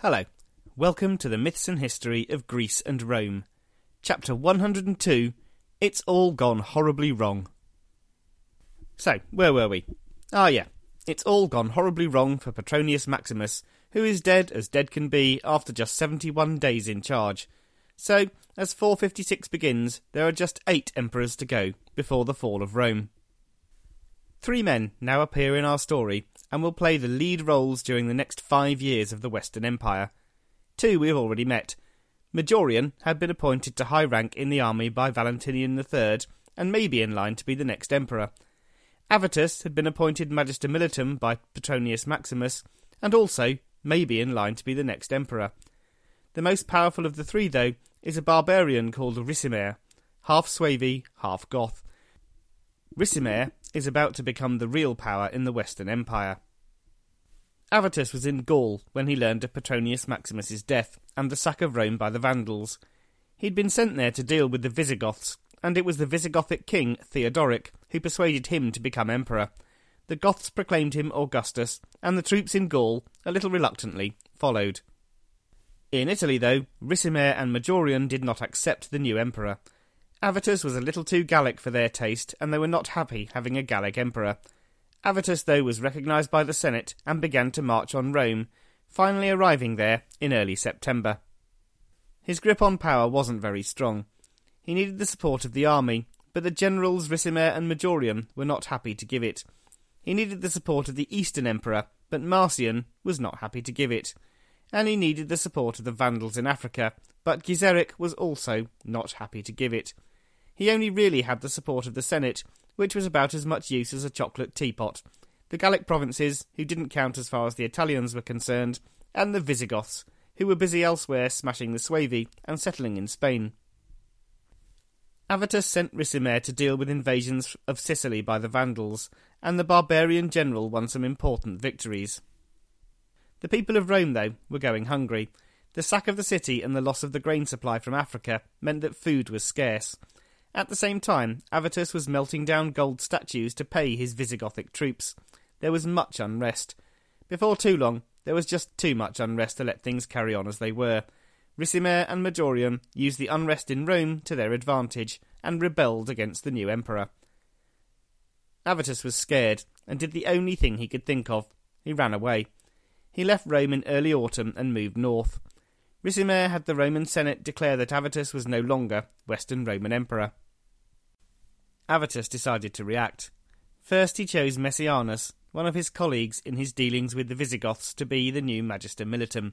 Hello. Welcome to the Myths and History of Greece and Rome. Chapter 102 It's All Gone Horribly Wrong. So, where were we? Ah, yeah. It's all gone horribly wrong for Petronius Maximus, who is dead as dead can be after just 71 days in charge. So, as 456 begins, there are just eight emperors to go before the fall of Rome. Three men now appear in our story and will play the lead roles during the next five years of the Western Empire. Two we have already met. Majorian had been appointed to high rank in the army by Valentinian III and may be in line to be the next emperor. Avitus had been appointed Magister Militum by Petronius Maximus and also may be in line to be the next emperor. The most powerful of the three, though, is a barbarian called Ricimer, half Suevi, half Goth. Ricimer is about to become the real power in the Western Empire. Avitus was in Gaul when he learned of Petronius Maximus's death and the sack of Rome by the Vandals. He'd been sent there to deal with the Visigoths, and it was the Visigothic king Theodoric who persuaded him to become emperor. The Goths proclaimed him Augustus, and the troops in Gaul, a little reluctantly, followed. In Italy, though, Ricimer and Majorian did not accept the new emperor. Avitus was a little too Gallic for their taste, and they were not happy having a Gallic emperor. Avitus, though, was recognised by the Senate and began to march on Rome, finally arriving there in early September. His grip on power wasn't very strong. He needed the support of the army, but the generals Ricimer and Majorian were not happy to give it. He needed the support of the Eastern Emperor, but Marcian was not happy to give it. And he needed the support of the Vandals in Africa, but Gizeric was also not happy to give it. He only really had the support of the Senate, which was about as much use as a chocolate teapot, the Gallic provinces, who didn't count as far as the Italians were concerned, and the Visigoths, who were busy elsewhere smashing the Suevi and settling in Spain. Avitus sent Ricimer to deal with invasions of Sicily by the Vandals, and the barbarian general won some important victories. The people of Rome, though, were going hungry. The sack of the city and the loss of the grain supply from Africa meant that food was scarce, at the same time, Avitus was melting down gold statues to pay his Visigothic troops. There was much unrest. Before too long, there was just too much unrest to let things carry on as they were. Ricimer and Majorian used the unrest in Rome to their advantage and rebelled against the new emperor. Avitus was scared and did the only thing he could think of. He ran away. He left Rome in early autumn and moved north. Ricimer had the Roman Senate declare that Avitus was no longer Western Roman Emperor. Avitus decided to react. First, he chose Messianus, one of his colleagues in his dealings with the Visigoths, to be the new Magister Militum.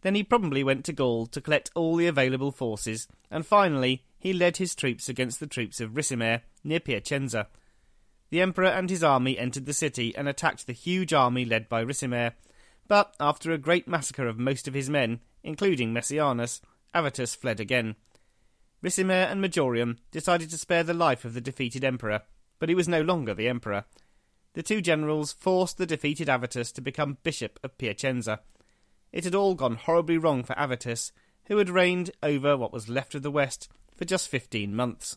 Then he probably went to Gaul to collect all the available forces, and finally he led his troops against the troops of Ricimer near Piacenza. The emperor and his army entered the city and attacked the huge army led by Ricimer, but after a great massacre of most of his men, including Messianus, Avitus fled again. Ricimer and Majorian decided to spare the life of the defeated emperor, but he was no longer the emperor. The two generals forced the defeated Avitus to become bishop of Piacenza. It had all gone horribly wrong for Avitus, who had reigned over what was left of the West for just fifteen months.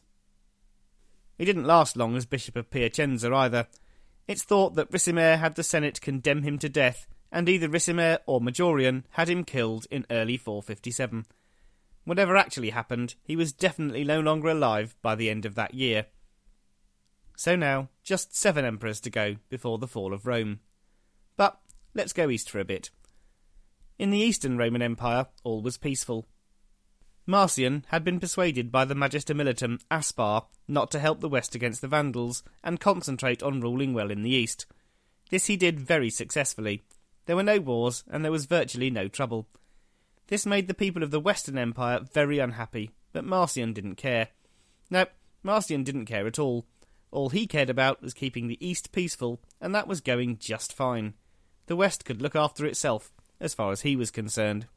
He didn't last long as Bishop of Piacenza either. It's thought that Ricimer had the Senate condemn him to death and either Ricimer or Majorian had him killed in early 457. Whatever actually happened, he was definitely no longer alive by the end of that year. So now, just seven emperors to go before the fall of Rome. But let's go east for a bit. In the Eastern Roman Empire, all was peaceful. Marcian had been persuaded by the Magister Militum Aspar not to help the West against the Vandals and concentrate on ruling well in the East. This he did very successfully, there were no wars, and there was virtually no trouble. This made the people of the Western Empire very unhappy, but Marcian didn't care. No, Marcian didn't care at all. All he cared about was keeping the East peaceful, and that was going just fine. The West could look after itself, as far as he was concerned.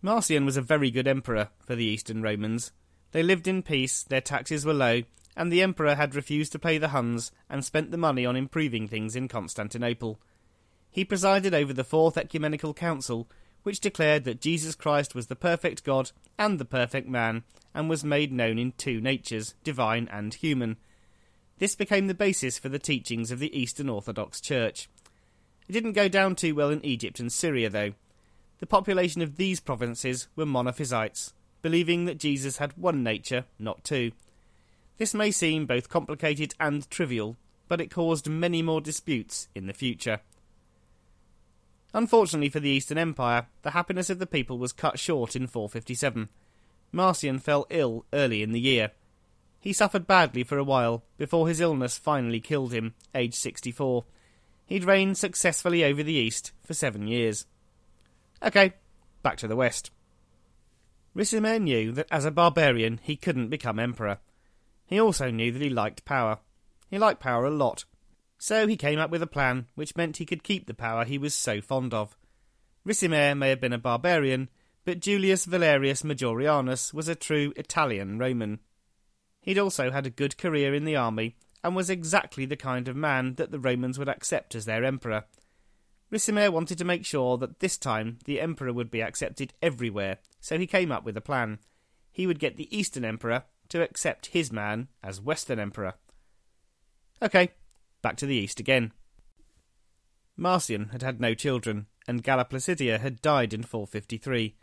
Marcian was a very good emperor for the Eastern Romans. They lived in peace, their taxes were low, and the emperor had refused to pay the Huns and spent the money on improving things in Constantinople. He presided over the Fourth Ecumenical Council, which declared that Jesus Christ was the perfect God and the perfect man, and was made known in two natures, divine and human. This became the basis for the teachings of the Eastern Orthodox Church. It didn't go down too well in Egypt and Syria, though. The population of these provinces were monophysites, believing that Jesus had one nature, not two. This may seem both complicated and trivial, but it caused many more disputes in the future. Unfortunately for the Eastern Empire, the happiness of the people was cut short in 457. Marcian fell ill early in the year. He suffered badly for a while before his illness finally killed him, aged 64. He'd reigned successfully over the East for seven years. Okay, back to the West. Ricimer knew that as a barbarian he couldn't become emperor. He also knew that he liked power. He liked power a lot. So he came up with a plan which meant he could keep the power he was so fond of. Ricimer may have been a barbarian, but Julius Valerius Majorianus was a true Italian Roman. He'd also had a good career in the army and was exactly the kind of man that the Romans would accept as their emperor. Ricimer wanted to make sure that this time the emperor would be accepted everywhere, so he came up with a plan. He would get the Eastern emperor to accept his man as Western emperor. Okay, back to the east again. Marcian had had no children, and Galla Placidia had died in 453.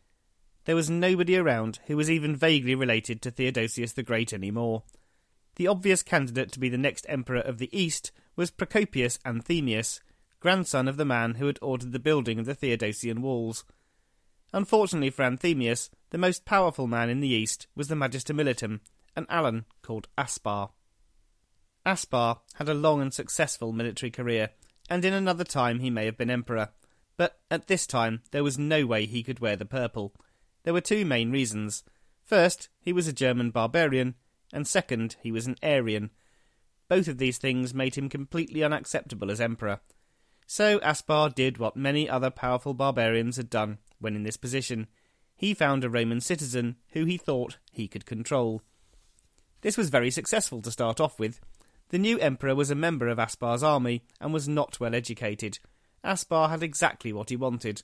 There was nobody around who was even vaguely related to Theodosius the Great anymore. The obvious candidate to be the next emperor of the East was Procopius Anthemius, grandson of the man who had ordered the building of the Theodosian walls. Unfortunately for Anthemius, the most powerful man in the East was the Magister Militum, an Alan called Aspar. Aspar had a long and successful military career, and in another time he may have been emperor. But at this time there was no way he could wear the purple. There were two main reasons. First, he was a German barbarian, and second, he was an Arian. Both of these things made him completely unacceptable as emperor. So Aspar did what many other powerful barbarians had done when in this position. He found a Roman citizen who he thought he could control. This was very successful to start off with. The new emperor was a member of Aspar's army and was not well educated. Aspar had exactly what he wanted.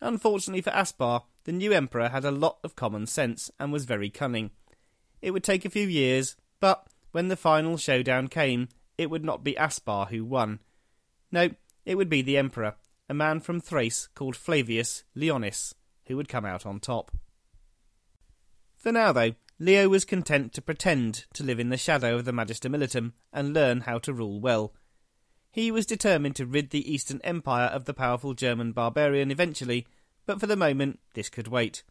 Unfortunately for Aspar, the new emperor had a lot of common sense and was very cunning. It would take a few years, but when the final showdown came, it would not be Aspar who won. No, it would be the emperor, a man from Thrace called Flavius Leonis, who would come out on top. For now, though, Leo was content to pretend to live in the shadow of the Magister Militum and learn how to rule well. He was determined to rid the Eastern Empire of the powerful German barbarian eventually, but for the moment this could wait.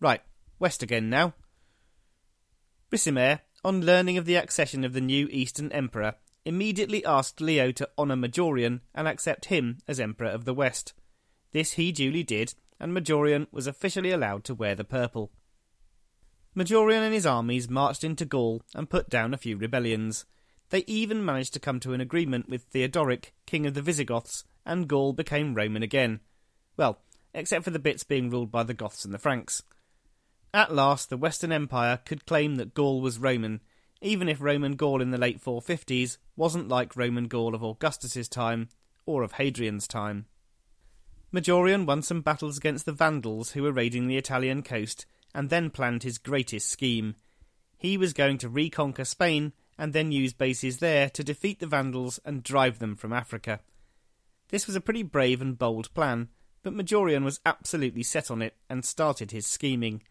Right, west again now. Ricimer, on learning of the accession of the new Eastern Emperor, immediately asked Leo to honour Majorian and accept him as Emperor of the West. This he duly did, and Majorian was officially allowed to wear the purple. Majorian and his armies marched into Gaul and put down a few rebellions. They even managed to come to an agreement with Theodoric, king of the Visigoths, and Gaul became Roman again. Well, except for the bits being ruled by the Goths and the Franks. At last, the Western Empire could claim that Gaul was Roman, even if Roman Gaul in the late 450s wasn't like Roman Gaul of Augustus's time or of Hadrian's time. Majorian won some battles against the Vandals who were raiding the Italian coast and then planned his greatest scheme. He was going to reconquer Spain and then use bases there to defeat the Vandals and drive them from Africa. This was a pretty brave and bold plan, but Majorian was absolutely set on it and started his scheming.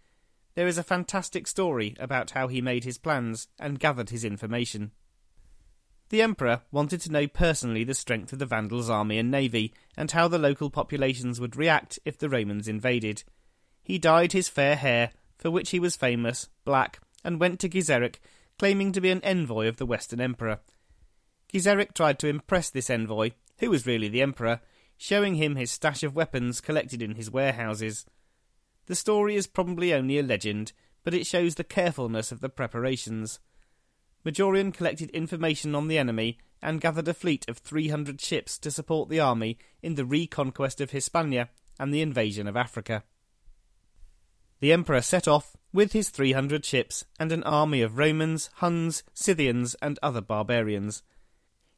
There is a fantastic story about how he made his plans and gathered his information. The Emperor wanted to know personally the strength of the Vandals' army and navy, and how the local populations would react if the Romans invaded. He dyed his fair hair, for which he was famous, black, and went to Gizeric, claiming to be an envoy of the Western Emperor. Gizeric tried to impress this envoy, who was really the Emperor, showing him his stash of weapons collected in his warehouses. The story is probably only a legend, but it shows the carefulness of the preparations. Majorian collected information on the enemy and gathered a fleet of 300 ships to support the army in the reconquest of Hispania and the invasion of Africa. The emperor set off with his 300 ships and an army of Romans, Huns, Scythians, and other barbarians.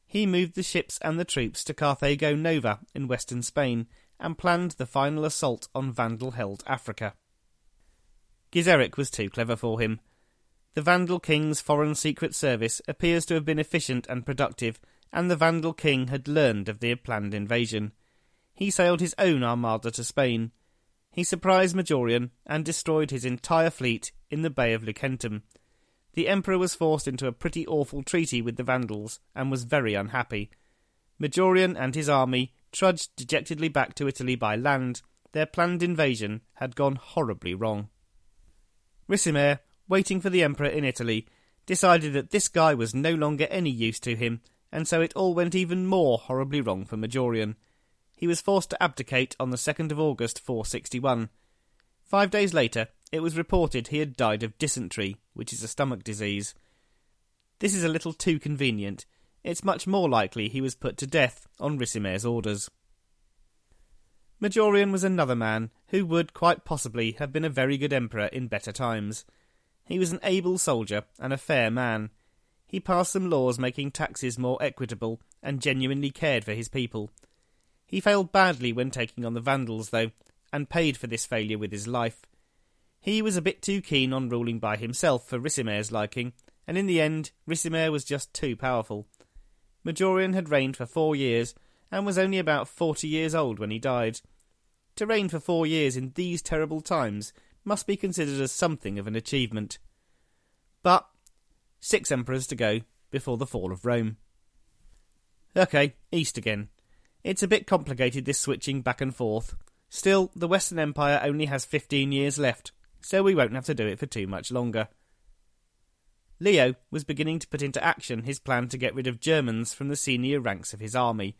He moved the ships and the troops to Carthago Nova in western Spain and planned the final assault on Vandal held Africa. Gizeric was too clever for him. The Vandal king's foreign secret service appears to have been efficient and productive, and the Vandal king had learned of the planned invasion. he sailed his own armada to Spain. He surprised Majorian and destroyed his entire fleet in the Bay of Lucentum. The emperor was forced into a pretty awful treaty with the Vandals and was very unhappy. Majorian and his army trudged dejectedly back to Italy by land. Their planned invasion had gone horribly wrong. Ricimer, waiting for the emperor in Italy, decided that this guy was no longer any use to him, and so it all went even more horribly wrong for Majorian. He was forced to abdicate on the 2nd of August 461. Five days later, it was reported he had died of dysentery, which is a stomach disease. This is a little too convenient. It's much more likely he was put to death on Ricimer's orders. Majorian was another man who would quite possibly have been a very good emperor in better times. He was an able soldier and a fair man. He passed some laws making taxes more equitable and genuinely cared for his people. He failed badly when taking on the Vandals, though, and paid for this failure with his life. He was a bit too keen on ruling by himself for Ricimer's liking, and in the end, Ricimer was just too powerful. Majorian had reigned for four years, and was only about forty years old when he died. To reign for four years in these terrible times must be considered as something of an achievement. But six emperors to go before the fall of Rome. Okay, east again. It's a bit complicated this switching back and forth. Still, the Western Empire only has 15 years left, so we won't have to do it for too much longer. Leo was beginning to put into action his plan to get rid of Germans from the senior ranks of his army.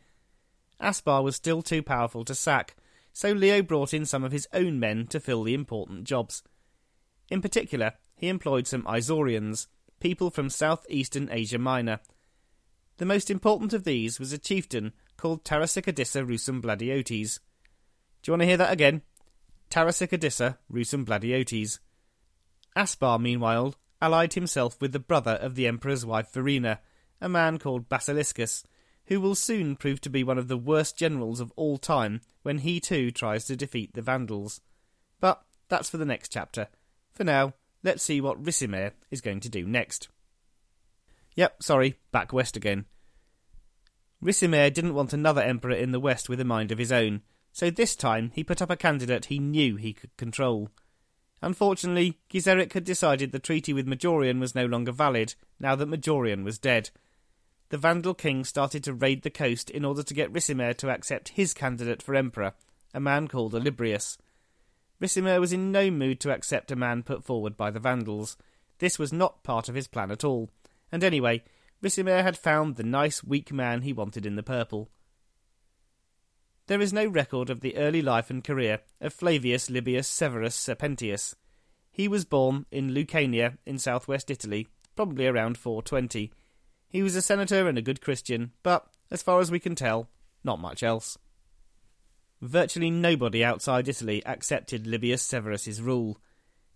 Aspar was still too powerful to sack, so Leo brought in some of his own men to fill the important jobs. In particular, he employed some Isaurians, people from southeastern Asia Minor. The most important of these was a chieftain called Tarasicadissa Rusum Bladiotes. Do you want to hear that again? Tarasicadissa Rusum Bladiotes. Aspar, meanwhile, allied himself with the brother of the emperor's wife Verina, a man called Basiliscus, who will soon prove to be one of the worst generals of all time when he too tries to defeat the Vandals. But that's for the next chapter. For now, let's see what Ricimer is going to do next. Yep, sorry, back west again. Ricimer didn't want another emperor in the west with a mind of his own, so this time he put up a candidate he knew he could control. Unfortunately, Gizeric had decided the treaty with Majorian was no longer valid, now that Majorian was dead, the Vandal king started to raid the coast in order to get Ricimer to accept his candidate for emperor, a man called Olybrius. Ricimer was in no mood to accept a man put forward by the Vandals. This was not part of his plan at all. And anyway, Ricimer had found the nice, weak man he wanted in the purple. There is no record of the early life and career of Flavius Libius Severus Serpentius. He was born in Lucania in southwest Italy, probably around 420. He was a senator and a good Christian, but, as far as we can tell, not much else. Virtually nobody outside Italy accepted Libius Severus's rule.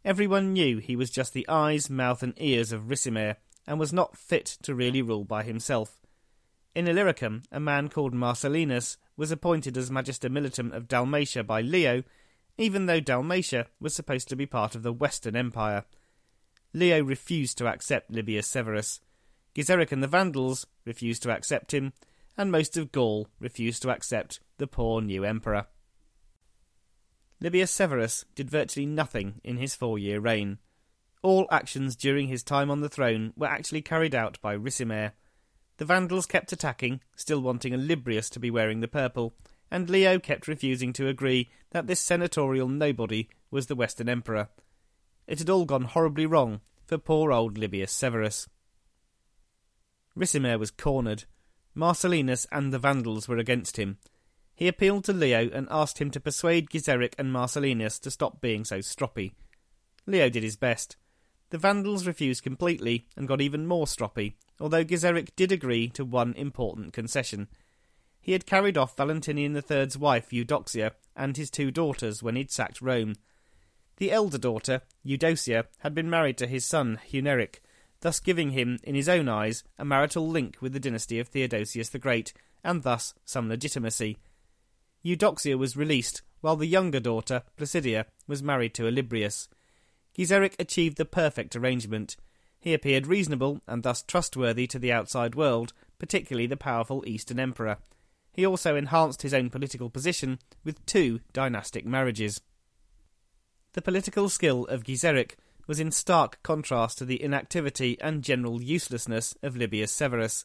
Everyone knew he was just the eyes, mouth, and ears of Ricimer, and was not fit to really rule by himself. In Illyricum, a man called Marcellinus was appointed as Magister Militum of Dalmatia by Leo, even though Dalmatia was supposed to be part of the Western Empire. Leo refused to accept Libius Severus. Gizeric and the Vandals refused to accept him, and most of Gaul refused to accept the poor new emperor. Libius Severus did virtually nothing in his four year reign. All actions during his time on the throne were actually carried out by Ricimer. The Vandals kept attacking, still wanting a Olybrius to be wearing the purple, and Leo kept refusing to agree that this senatorial nobody was the Western Emperor. It had all gone horribly wrong for poor old Libius Severus. Ricimer was cornered. Marcellinus and the Vandals were against him. He appealed to Leo and asked him to persuade Gizeric and Marcellinus to stop being so stroppy. Leo did his best. The Vandals refused completely and got even more stroppy, although Gizeric did agree to one important concession. He had carried off Valentinian III's wife Eudoxia and his two daughters when he'd sacked Rome. The elder daughter, Eudocia, had been married to his son Huneric, thus giving him, in his own eyes, a marital link with the dynasty of Theodosius the Great, and thus some legitimacy. Eudoxia was released, while the younger daughter, Placidia, was married to Olybrius. Gizeric achieved the perfect arrangement. He appeared reasonable and thus trustworthy to the outside world, particularly the powerful Eastern Emperor. he also enhanced his own political position with two dynastic marriages. The political skill of Gizeric was in stark contrast to the inactivity and general uselessness of Libius Severus.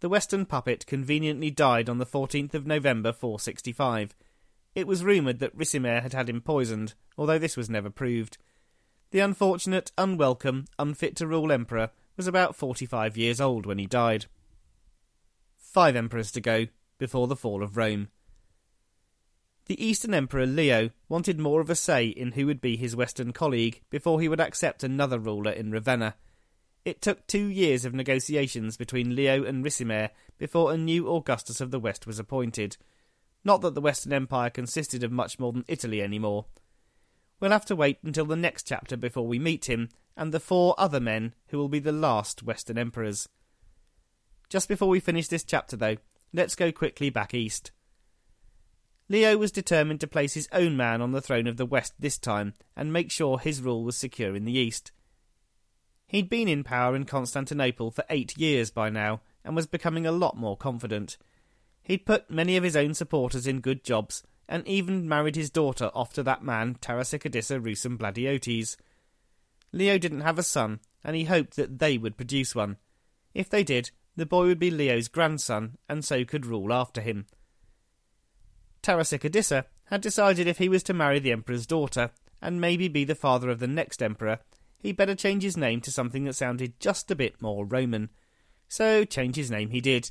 The Western puppet conveniently died on the 14th of November 465. It was rumoured that Ricimer had had him poisoned, although this was never proved. The unfortunate, unwelcome, unfit to rule emperor was about 45 years old when he died. Five emperors to go before the fall of Rome. The Eastern Emperor Leo wanted more of a say in who would be his Western colleague before he would accept another ruler in Ravenna. It took two years of negotiations between Leo and Ricimer before a new Augustus of the West was appointed. Not that the Western Empire consisted of much more than Italy anymore. We'll have to wait until the next chapter before we meet him and the four other men who will be the last Western emperors. Just before we finish this chapter, though, let's go quickly back east. Leo was determined to place his own man on the throne of the West this time and make sure his rule was secure in the East. He'd been in power in Constantinople for eight years by now and was becoming a lot more confident. He'd put many of his own supporters in good jobs and even married his daughter off to that man Tarasicadissa Rusum Bladiotes. Leo didn't have a son, and he hoped that they would produce one. If they did, the boy would be Leo's grandson, and so could rule after him. Tarasicadissa had decided if he was to marry the emperor's daughter, and maybe be the father of the next emperor, he'd better change his name to something that sounded just a bit more Roman. So change his name he did.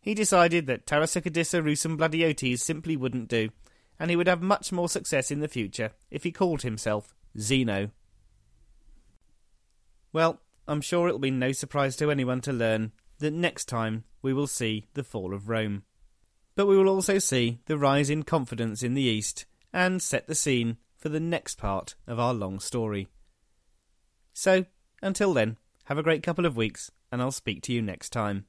He decided that Tarasicadissa Rusum Bladiotes simply wouldn't do, and he would have much more success in the future if he called himself Zeno. Well, I'm sure it'll be no surprise to anyone to learn that next time we will see the fall of Rome but we will also see the rise in confidence in the East and set the scene for the next part of our long story. So, until then, have a great couple of weeks, and I'll speak to you next time.